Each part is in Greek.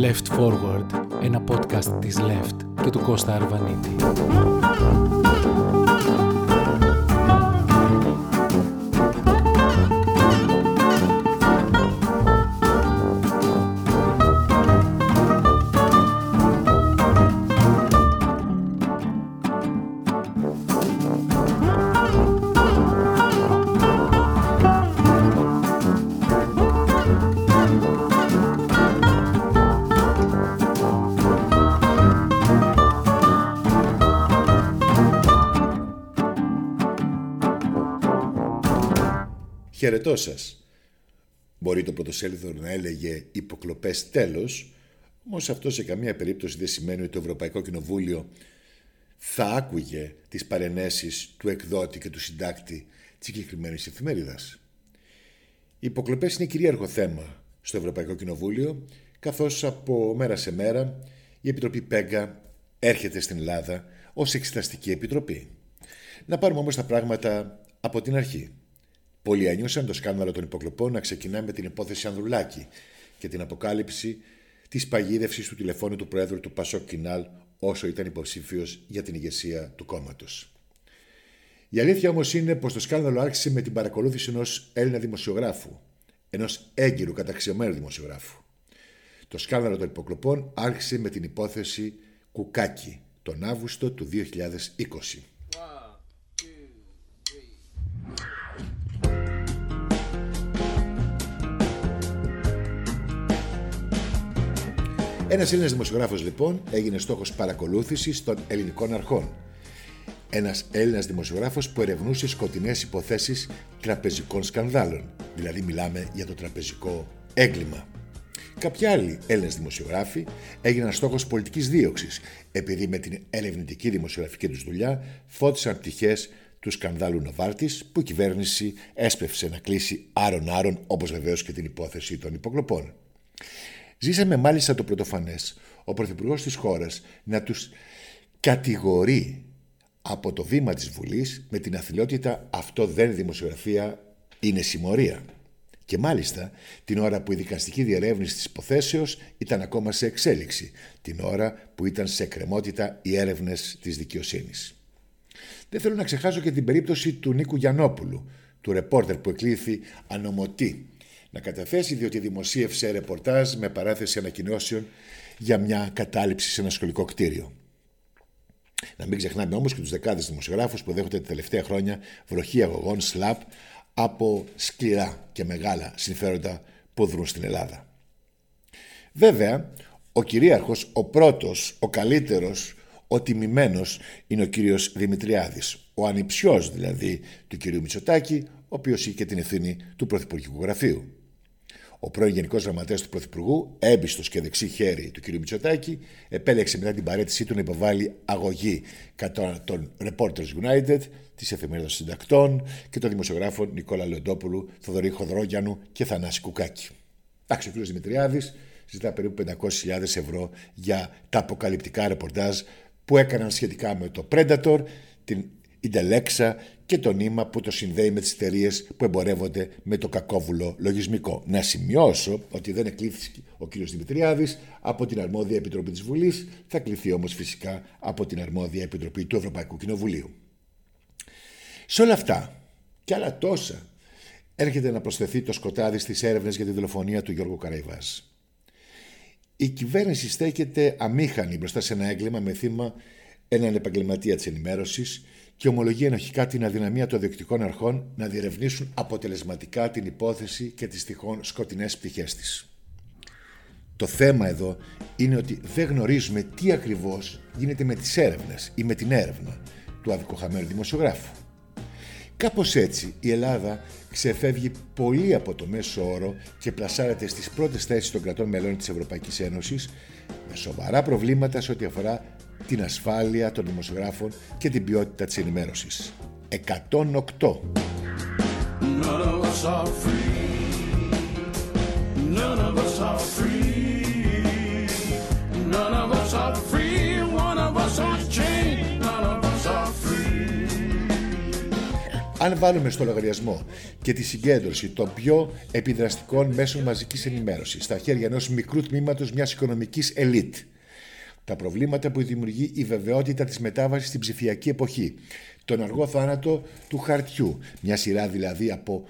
Left Forward, ένα podcast της Left και του Κώστα Αρβανίτη. Χαιρετώ σας. Μπορεί το πρωτοσέλιδο να έλεγε υποκλοπές τέλος, όμως αυτό σε καμία περίπτωση δεν σημαίνει ότι το Ευρωπαϊκό Κοινοβούλιο θα άκουγε τις παρενέσεις του εκδότη και του συντάκτη της συγκεκριμένης εφημερίδας. Οι υποκλοπές είναι κυρίαρχο θέμα στο Ευρωπαϊκό Κοινοβούλιο, καθώς από μέρα σε μέρα η Επιτροπή Πέγκα έρχεται στην Ελλάδα ως εξεταστική επιτροπή. Να πάρουμε όμως τα πράγματα από την αρχή. Πολλοί ένιωσαν το σκάνδαλο των υποκλοπών να ξεκινά με την υπόθεση Ανδρουλάκη και την αποκάλυψη της παγίδευσης του τηλεφώνου του Προέδρου του Πασόκ Κινάλ όσο ήταν υποψήφιος για την ηγεσία του κόμματος. Η αλήθεια όμως είναι πως το σκάνδαλο άρχισε με την παρακολούθηση ενός Έλληνα δημοσιογράφου, ενός έγκυρου καταξιωμένου δημοσιογράφου. Το σκάνδαλο των υποκλοπών άρχισε με την υπόθεση Κουκάκη τον Αύγουστο του 2020. Ένας Έλληνας δημοσιογράφος, λοιπόν, έγινε στόχος παρακολούθησης των ελληνικών αρχών. Ένας Έλληνας δημοσιογράφος που ερευνούσε σκοτεινές υποθέσεις τραπεζικών σκανδάλων. Δηλαδή, μιλάμε για το τραπεζικό έγκλημα. Κάποιοι άλλοι Έλληνες δημοσιογράφοι έγιναν στόχος πολιτικής δίωξης, επειδή με την ερευνητική δημοσιογραφική τους δουλειά φώτισαν πτυχές του σκανδάλου Νοβάρτης, που η κυβέρνηση έσπευσε να κλείσει άρον-άρον, όπως βεβαίως και την υπόθεση των υποκλοπών. Ζήσαμε μάλιστα το πρωτοφανές ο Πρωθυπουργός της χώρας να τους κατηγορεί από το βήμα της Βουλής με την αθλειότητα αυτό δεν είναι δημοσιογραφία, είναι συμμορία. Και μάλιστα την ώρα που η δικαστική διερεύνηση της υποθέσεως ήταν ακόμα σε εξέλιξη, την ώρα που ήταν σε εκκρεμότητα οι έρευνες της δικαιοσύνης. Δεν θέλω να ξεχάσω και την περίπτωση του Νίκου Γιαννόπουλου, του ρεπόρτερ που εκλήθη ανομωτή να καταθέσει διότι δημοσίευσε ρεπορτάζ με παράθεση ανακοινώσεων για μια κατάληψη σε ένα σχολικό κτίριο. Να μην ξεχνάμε όμως και τους δεκάδες δημοσιογράφους που δέχονται τα τελευταία χρόνια βροχή αγωγών σλαπ από σκληρά και μεγάλα συμφέροντα που δρούν στην Ελλάδα. Βέβαια, ο κυρίαρχος, ο πρώτος, ο καλύτερος, ο τιμημένος είναι ο κύριος Δημητριάδης, ο ανιψιός δηλαδή του κυρίου Μητσοτάκη, ο οποίος είχε και την ευθύνη του Πρωθυπουργικού Γραφείου. Ο πρώην Γενικός Γραμματέας του Πρωθυπουργού, έμπιστος και δεξί χέρι του κ. Μητσοτάκη, επέλεξε μετά την παρέτησή του να υποβάλει αγωγή κατά των Reporters United, τη εφημερίδα συντακτών και των δημοσιογράφων Νικόλα Λεοντόπουλου, Θοδωρή Χοδρόγιανου και Θανάση Κουκάκη. Εντάξει, ο κ. Δημητριάδης ζητά περίπου 500.000 ευρώ για τα αποκαλυπτικά ρεπορτάζ που έκαναν σχετικά με το Predator, την Ιντελέξα και το νήμα που το συνδέει με τις εταιρείες που εμπορεύονται με το κακόβουλο λογισμικό. Να σημειώσω ότι δεν εκλήθηκε ο κ. Δημητριάδης από την αρμόδια επιτροπή της Βουλής, θα κληθεί όμως φυσικά από την αρμόδια επιτροπή του Ευρωπαϊκού Κοινοβουλίου. Σε όλα αυτά και άλλα τόσα έρχεται να προσθεθεί το σκοτάδι στις έρευνες για τη δολοφονία του Γιώργου Καραϊβάς. Η κυβέρνηση στέκεται αμήχανη μπροστά σε ένα έγκλημα με θύμα έναν επαγγελματία της ενημέρωσης και ομολογεί ενοχικά την αδυναμία των διοικητικών αρχών να διερευνήσουν αποτελεσματικά την υπόθεση και τις τυχόν σκοτεινές πτυχές της. Το θέμα εδώ είναι ότι δεν γνωρίζουμε τι ακριβώς γίνεται με τις έρευνες ή με την έρευνα του αδικοχαμένου δημοσιογράφου. Κάπως έτσι η Ελλάδα ξεφεύγει πολύ από το μέσο όρο και πλασάρεται στις πρώτες θέσεις των κρατών μελών της Ευρωπαϊκής Ένωσης με σοβαρά προβλήματα σε ό,τι αφορά την ασφάλεια των δημοσιογράφων και την ποιότητα της ενημέρωσης. 108. Αν βάλουμε στο λογαριασμό και τη συγκέντρωση των πιο επιδραστικών μέσων μαζικής ενημέρωσης στα χέρια ενός μικρού τμήματος μιας οικονομικής ελίτ, τα προβλήματα που δημιουργεί η βεβαιότητα της μετάβασης στην ψηφιακή εποχή, τον αργό θάνατο του χαρτιού, μια σειρά δηλαδή από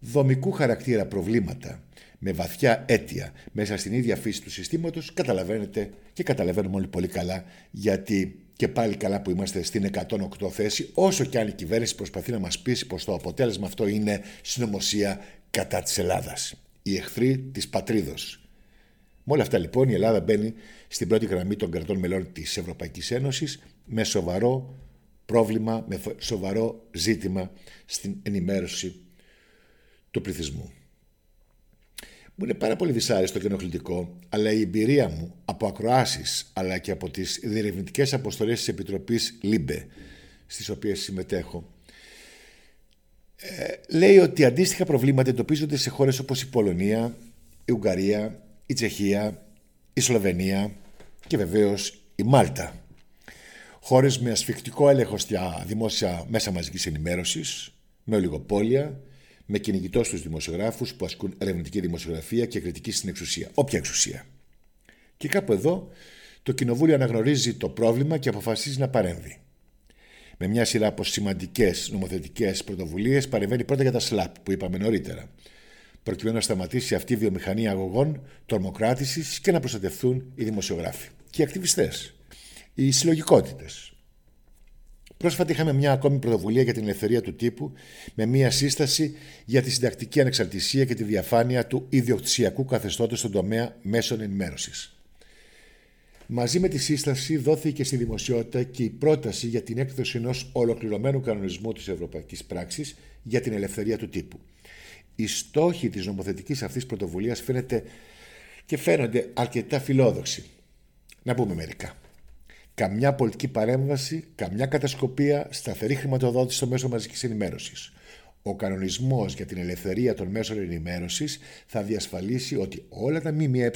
δομικού χαρακτήρα προβλήματα με βαθιά αίτια μέσα στην ίδια φύση του συστήματος, καταλαβαίνετε και καταλαβαίνουμε όλοι πολύ καλά γιατί και πάλι καλά που είμαστε στην 108 θέση, όσο και αν η κυβέρνηση προσπαθεί να μας πείσει πως το αποτέλεσμα αυτό είναι συνωμοσία κατά της Ελλάδας. Οι εχθροί της πατρίδος. Με όλα αυτά λοιπόν η Ελλάδα μπαίνει στην πρώτη γραμμή των κρατών μελών της Ευρωπαϊκής Ένωσης με σοβαρό πρόβλημα, με σοβαρό ζήτημα στην ενημέρωση του πληθυσμού. Μου είναι πάρα πολύ δυσάρεστο και ενοχλητικό, αλλά η εμπειρία μου από ακροάσεις αλλά και από τις διερευνητικές αποστολές της Επιτροπής LIBE, στις οποίες συμμετέχω, ε, λέει ότι αντίστοιχα προβλήματα εντοπίζονται σε χώρες όπως η Πολωνία, η Ουγγαρία, η Τσεχία, η Σλοβενία και βεβαίως η Μάλτα. Χώρες με ασφιχτικό έλεγχο στα δημόσια μέσα μαζικής ενημέρωσης, με ολιγοπόλια, με κυνηγητό στους δημοσιογράφους που ασκούν ερευνητική δημοσιογραφία και κριτική στην εξουσία. Όποια εξουσία. Και κάπου εδώ το Κοινοβούλιο αναγνωρίζει το πρόβλημα και αποφασίζει να παρέμβει. Με μια σειρά από σημαντικές νομοθετικές πρωτοβουλίες παρεμβαίνει πρώτα για τα ΣΛΑΠ που είπαμε νωρίτερα, προκειμένου να σταματήσει αυτή η βιομηχανία αγωγών, τρομοκράτησης και να προστατευτούν οι δημοσιογράφοι και οι ακτιβιστές, οι συλλογικότητες, Πρόσφατα είχαμε μια ακόμη πρωτοβουλία για την ελευθερία του τύπου με μια σύσταση για τη συντακτική ανεξαρτησία και τη διαφάνεια του ιδιοκτησιακού καθεστώτος στον τομέα μέσων ενημέρωσης. Μαζί με τη σύσταση δόθηκε στη δημοσιότητα και η πρόταση για την έκδοση ενός ολοκληρωμένου κανονισμού της Ευρωπαϊκής Πράξης για την ελευθερία του τύπου. Οι στόχοι της νομοθετικής αυτής πρωτοβουλίας φαίνεται και φαίνονται αρκετά φιλόδοξοι. Να πούμε μερικά καμιά πολιτική παρέμβαση, καμιά κατασκοπία, σταθερή χρηματοδότηση στο μέσο μαζικής ενημέρωσης. Ο κανονισμός για την ελευθερία των μέσων ενημέρωσης θα διασφαλίσει ότι όλα τα ΜΜΕ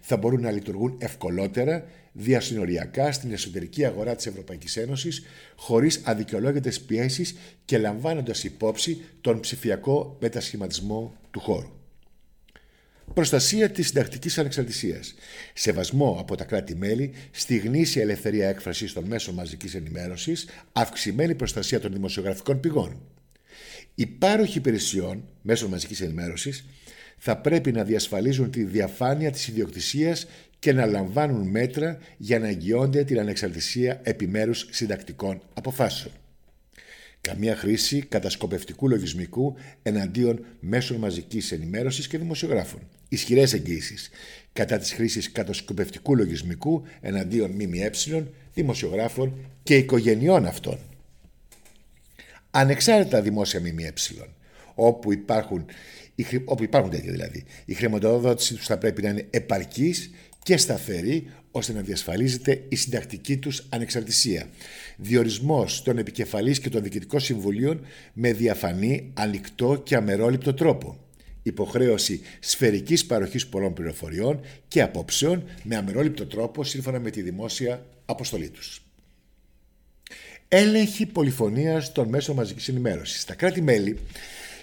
θα μπορούν να λειτουργούν ευκολότερα διασυνοριακά στην εσωτερική αγορά της Ευρωπαϊκής Ένωσης, χωρίς αδικαιολόγητες πιέσεις και λαμβάνοντας υπόψη τον ψηφιακό μετασχηματισμό του χώρου. Προστασία της συντακτικής ανεξαρτησίας. Σεβασμό από τα κράτη-μέλη στη γνήσια ελευθερία έκφρασης των μέσων μαζικής ενημέρωσης, αυξημένη προστασία των δημοσιογραφικών πηγών. Οι πάροχοι υπηρεσιών μέσων μαζικής ενημέρωσης θα πρέπει να διασφαλίζουν τη διαφάνεια της ιδιοκτησίας και να λαμβάνουν μέτρα για να εγγυώνται την ανεξαρτησία επιμέρους συντακτικών αποφάσεων καμία χρήση κατασκοπευτικού λογισμικού εναντίον μέσων μαζικής ενημέρωσης και δημοσιογράφων. Ισχυρές εγγύησεις κατά της χρήσης κατασκοπευτικού λογισμικού εναντίον ΜΜΕ, δημοσιογράφων και οικογενειών αυτών. Ανεξάρτητα δημόσια ΜΜΕ, όπου υπάρχουν, όπου υπάρχουν τέτοια δηλαδή, η χρηματοδότηση τους θα πρέπει να είναι επαρκής και σταθερή ώστε να διασφαλίζεται η συντακτική τους ανεξαρτησία. Διορισμός των επικεφαλής και των διοικητικών συμβουλίων με διαφανή, ανοιχτό και αμερόληπτο τρόπο. Υποχρέωση σφαιρικής παροχής πολλών πληροφοριών και απόψεων με αμερόληπτο τρόπο σύμφωνα με τη δημόσια αποστολή τους. Έλεγχη πολυφωνίας των μέσων μαζικής ενημέρωσης. Τα κράτη-μέλη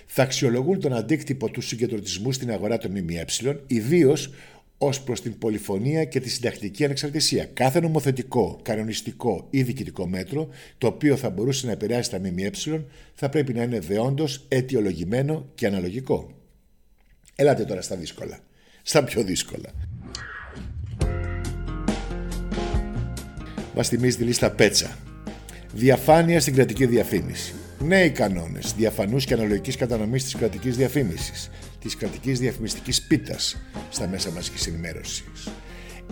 θα αξιολογούν τον αντίκτυπο του συγκεντρωτισμού στην αγορά των ΜΜΕ, ιδίως ως προς την πολυφωνία και τη συντακτική ανεξαρτησία. Κάθε νομοθετικό, κανονιστικό ή διοικητικό μέτρο το οποίο θα μπορούσε να επηρεάσει τα ΜΜΕ θα πρέπει να είναι δεόντως αιτιολογημένο και αναλογικό. Ελάτε τώρα στα δύσκολα. Στα πιο δύσκολα. Μας θυμίζει τη λίστα Πέτσα. Διαφάνεια στην κρατική διαφήμιση νέοι κανόνες διαφανούς και αναλογικής κατανομής της κρατικής διαφήμισης, της κρατικής διαφημιστικής πίτας στα μέσα μαζικής ενημέρωσης.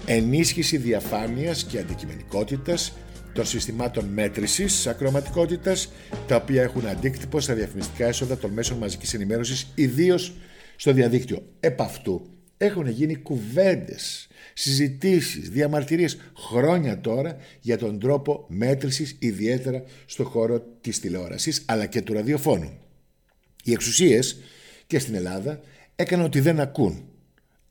Ενίσχυση διαφάνειας και αντικειμενικότητας των συστημάτων μέτρησης ακροματικότητα, τα οποία έχουν αντίκτυπο στα διαφημιστικά έσοδα των μέσων μαζικής ενημέρωσης, ιδίως στο διαδίκτυο. Επ' αυτού έχουν γίνει κουβέντες συζητήσεις, διαμαρτυρίες χρόνια τώρα για τον τρόπο μέτρησης ιδιαίτερα στο χώρο της τηλεόρασης αλλά και του ραδιοφώνου. Οι εξουσίες και στην Ελλάδα έκαναν ότι δεν ακούν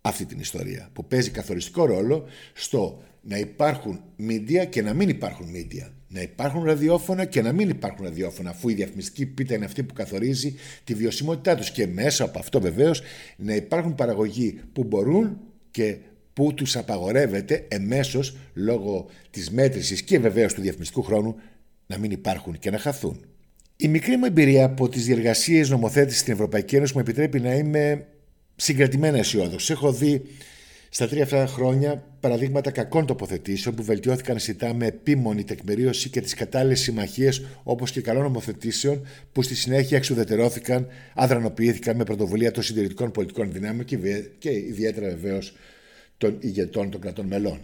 αυτή την ιστορία που παίζει καθοριστικό ρόλο στο να υπάρχουν μίντια και να μην υπάρχουν μίντια. Να υπάρχουν ραδιόφωνα και να μην υπάρχουν ραδιόφωνα, αφού η διαφημιστική πίτα είναι αυτή που καθορίζει τη βιωσιμότητά τους και μέσα από αυτό βεβαίως να υπάρχουν παραγωγοί που μπορούν και που τους απαγορεύεται εμέσως λόγω της μέτρησης και βεβαίως του διαφημιστικού χρόνου να μην υπάρχουν και να χαθούν. Η μικρή μου εμπειρία από τις διεργασίες νομοθέτηση στην Ευρωπαϊκή Ένωση μου επιτρέπει να είμαι συγκρατημένα αισιόδοξο. Έχω δει στα τρία αυτά χρόνια παραδείγματα κακών τοποθετήσεων που βελτιώθηκαν αισθητά με επίμονη τεκμηρίωση και τις κατάλληλες συμμαχίες όπως και καλών νομοθετήσεων που στη συνέχεια εξουδετερώθηκαν, αδρανοποιήθηκαν με πρωτοβουλία των συντηρητικών πολιτικών δυνάμεων και ιδιαίτερα βεβαίως των ηγετών των κρατών μελών.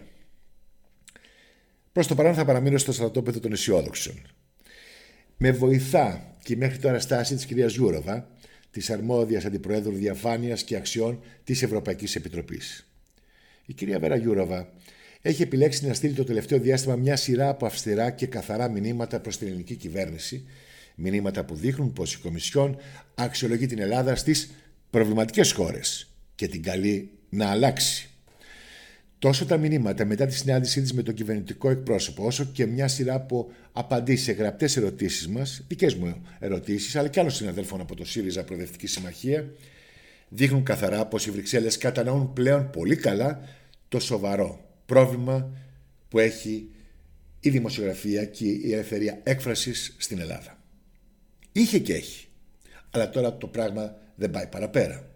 Προς το παρόν θα παραμείνω στο στρατόπεδο των αισιόδοξων. Με βοηθά και μέχρι τώρα στάση της κυρίας Γιούροβα, της αρμόδιας αντιπροέδρου διαφάνειας και αξιών της Ευρωπαϊκής Επιτροπής. Η κυρία Βέρα Γιούροβα έχει επιλέξει να στείλει το τελευταίο διάστημα μια σειρά από αυστηρά και καθαρά μηνύματα προς την ελληνική κυβέρνηση. Μηνύματα που δείχνουν πως η Κομισιόν αξιολογεί την Ελλάδα στις προβληματικές χώρες και την καλεί να αλλάξει. Τόσο τα μηνύματα μετά τη συνάντησή της με τον κυβερνητικό εκπρόσωπο, όσο και μια σειρά από απαντήσεις σε γραπτές ερωτήσεις μας, δικές μου ερωτήσεις, αλλά και άλλων συναδέλφων από το ΣΥΡΙΖΑ Προοδευτικής Συμμαχία, δείχνουν καθαρά πως οι Βρυξέλλες κατανοούν πλέον πολύ καλά το σοβαρό πρόβλημα που έχει η δημοσιογραφία και η ελευθερία έκφρασης στην Ελλάδα. Είχε και έχει. Αλλά τώρα το πράγμα δεν πάει παραπέρα.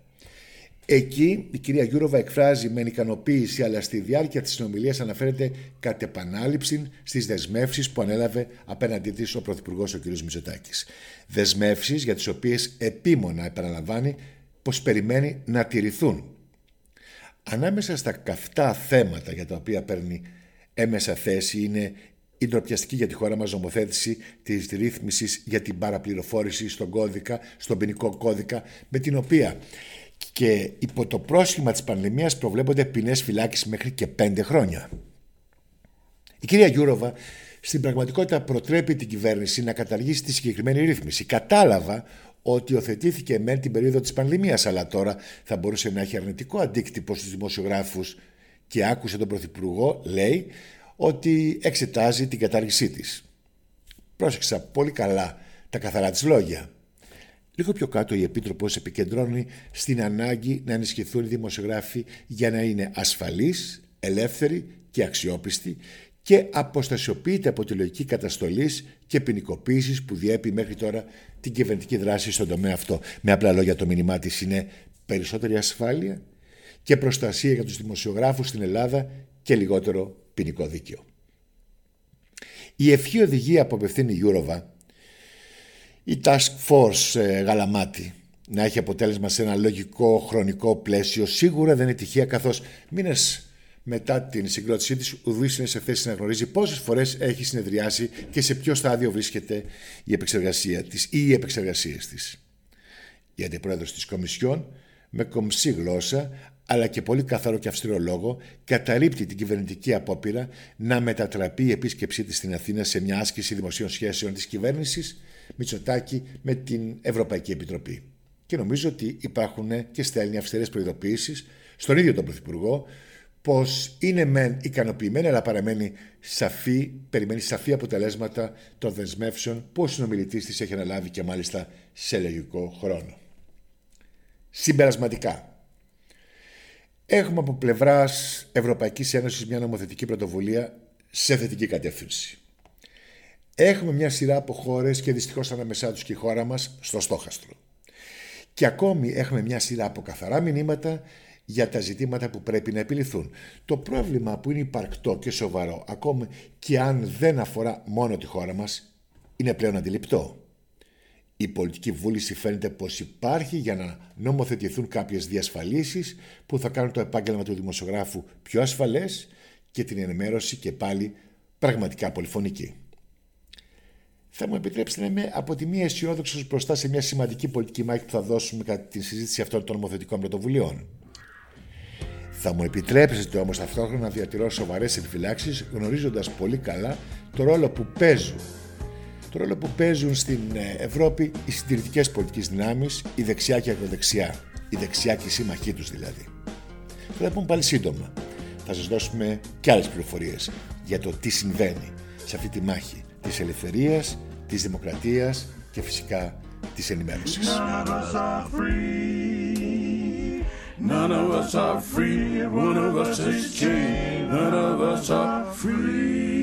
Εκεί η κυρία Γιούροβα εκφράζει με ικανοποίηση αλλά στη διάρκεια της συνομιλίας αναφέρεται κατ' επανάληψη στις δεσμεύσεις που ανέλαβε απέναντί της ο Πρωθυπουργός ο κ. Μητσοτάκης. Δεσμεύσεις για τις οποίες επίμονα επαναλαμβάνει πως περιμένει να τηρηθούν Ανάμεσα στα καυτά θέματα για τα οποία παίρνει έμμεσα θέση είναι η ντροπιαστική για τη χώρα μας νομοθέτηση της ρύθμισης για την παραπληροφόρηση στον κώδικα, στον ποινικό κώδικα, με την οποία και υπό το πρόσχημα της πανδημίας προβλέπονται ποινές φυλάκισης μέχρι και πέντε χρόνια. Η κυρία Γιούροβα στην πραγματικότητα προτρέπει την κυβέρνηση να καταργήσει τη συγκεκριμένη ρύθμιση. Κατάλαβα ότι οθετήθηκε μεν την περίοδο της πανδημίας αλλά τώρα θα μπορούσε να έχει αρνητικό αντίκτυπο στους δημοσιογράφους και άκουσε τον Πρωθυπουργό, λέει, ότι εξετάζει την κατάργησή της. Πρόσεξα πολύ καλά τα καθαρά της λόγια. Λίγο πιο κάτω η Επίτροπος επικεντρώνει στην ανάγκη να ενισχυθούν οι δημοσιογράφοι για να είναι ασφαλείς, ελεύθεροι και αξιόπιστοι και αποστασιοποιείται από τη λογική καταστολής και ποινικοποίησης που διέπει μέχρι τώρα την κυβερνητική δράση στον τομέα αυτό. Με απλά λόγια, το μήνυμά της είναι περισσότερη ασφάλεια και προστασία για τους δημοσιογράφους στην Ελλάδα και λιγότερο ποινικό δίκαιο. Η ευχή οδηγία που απευθύνει η Γιούροβα, η Task Force ε, Γαλαμάτη, να έχει αποτέλεσμα σε ένα λογικό χρονικό πλαίσιο σίγουρα δεν είναι τυχαία καθώς μήνες μετά την συγκρότησή της, ουδείς είναι σε θέση να γνωρίζει πόσες φορές έχει συνεδριάσει και σε ποιο στάδιο βρίσκεται η επεξεργασία της ή οι επεξεργασίες της. Η αντιπρόεδρος της Κομισιόν, με κομψή γλώσσα αλλά και πολύ καθαρό και αυστηρό λόγο, καταρρύπτει την κυβερνητική απόπειρα να μετατραπεί η επίσκεψή της στην Αθήνα σε μια άσκηση δημοσίων σχέσεων της κυβέρνησης Μητσοτάκη με την Ευρωπαϊκή Επιτροπή. Και νομίζω ότι υπάρχουν και στέλνει αυστηρές προειδοποιήσει στον ίδιο τον Πρωθυπουργό πως είναι μεν ικανοποιημένη αλλά παραμένει σαφή, περιμένει σαφή αποτελέσματα των δεσμεύσεων που ο συνομιλητής της έχει αναλάβει και μάλιστα σε λογικό χρόνο. Συμπερασματικά, έχουμε από πλευράς Ευρωπαϊκής Ένωσης μια νομοθετική πρωτοβουλία σε θετική κατεύθυνση. Έχουμε μια σειρά από χώρες και δυστυχώς ανάμεσά τους και η χώρα μας στο στόχαστρο. Και ακόμη έχουμε μια σειρά από καθαρά μηνύματα για τα ζητήματα που πρέπει να επιληθούν. Το πρόβλημα που είναι υπαρκτό και σοβαρό, ακόμη και αν δεν αφορά μόνο τη χώρα μας, είναι πλέον αντιληπτό. Η πολιτική βούληση φαίνεται πως υπάρχει για να νομοθετηθούν κάποιες διασφαλίσεις που θα κάνουν το επάγγελμα του δημοσιογράφου πιο ασφαλές και την ενημέρωση και πάλι πραγματικά πολυφωνική. Θα μου επιτρέψετε να είμαι από τη μία αισιόδοξο μπροστά σε μια σημαντική πολιτική μάχη που θα δώσουμε κατά τη συζήτηση αυτών των νομοθετικών πρωτοβουλειών. Θα μου επιτρέψετε όμως ταυτόχρονα να διατηρώ σοβαρές επιφυλάξεις γνωρίζοντας πολύ καλά το ρόλο που παίζουν το ρόλο που παίζουν στην ε, Ευρώπη οι συντηρητικές πολιτικές δυνάμεις, η δεξιά και η ακροδεξιά, η δεξιά και η σύμμαχή τους δηλαδή. Θα τα πούμε πάλι σύντομα. Θα σας δώσουμε και άλλες πληροφορίες για το τι συμβαίνει σε αυτή τη μάχη της ελευθερίας, της δημοκρατίας και φυσικά της ενημέρωσης. None of us are free, one of us is chained, none of us are free.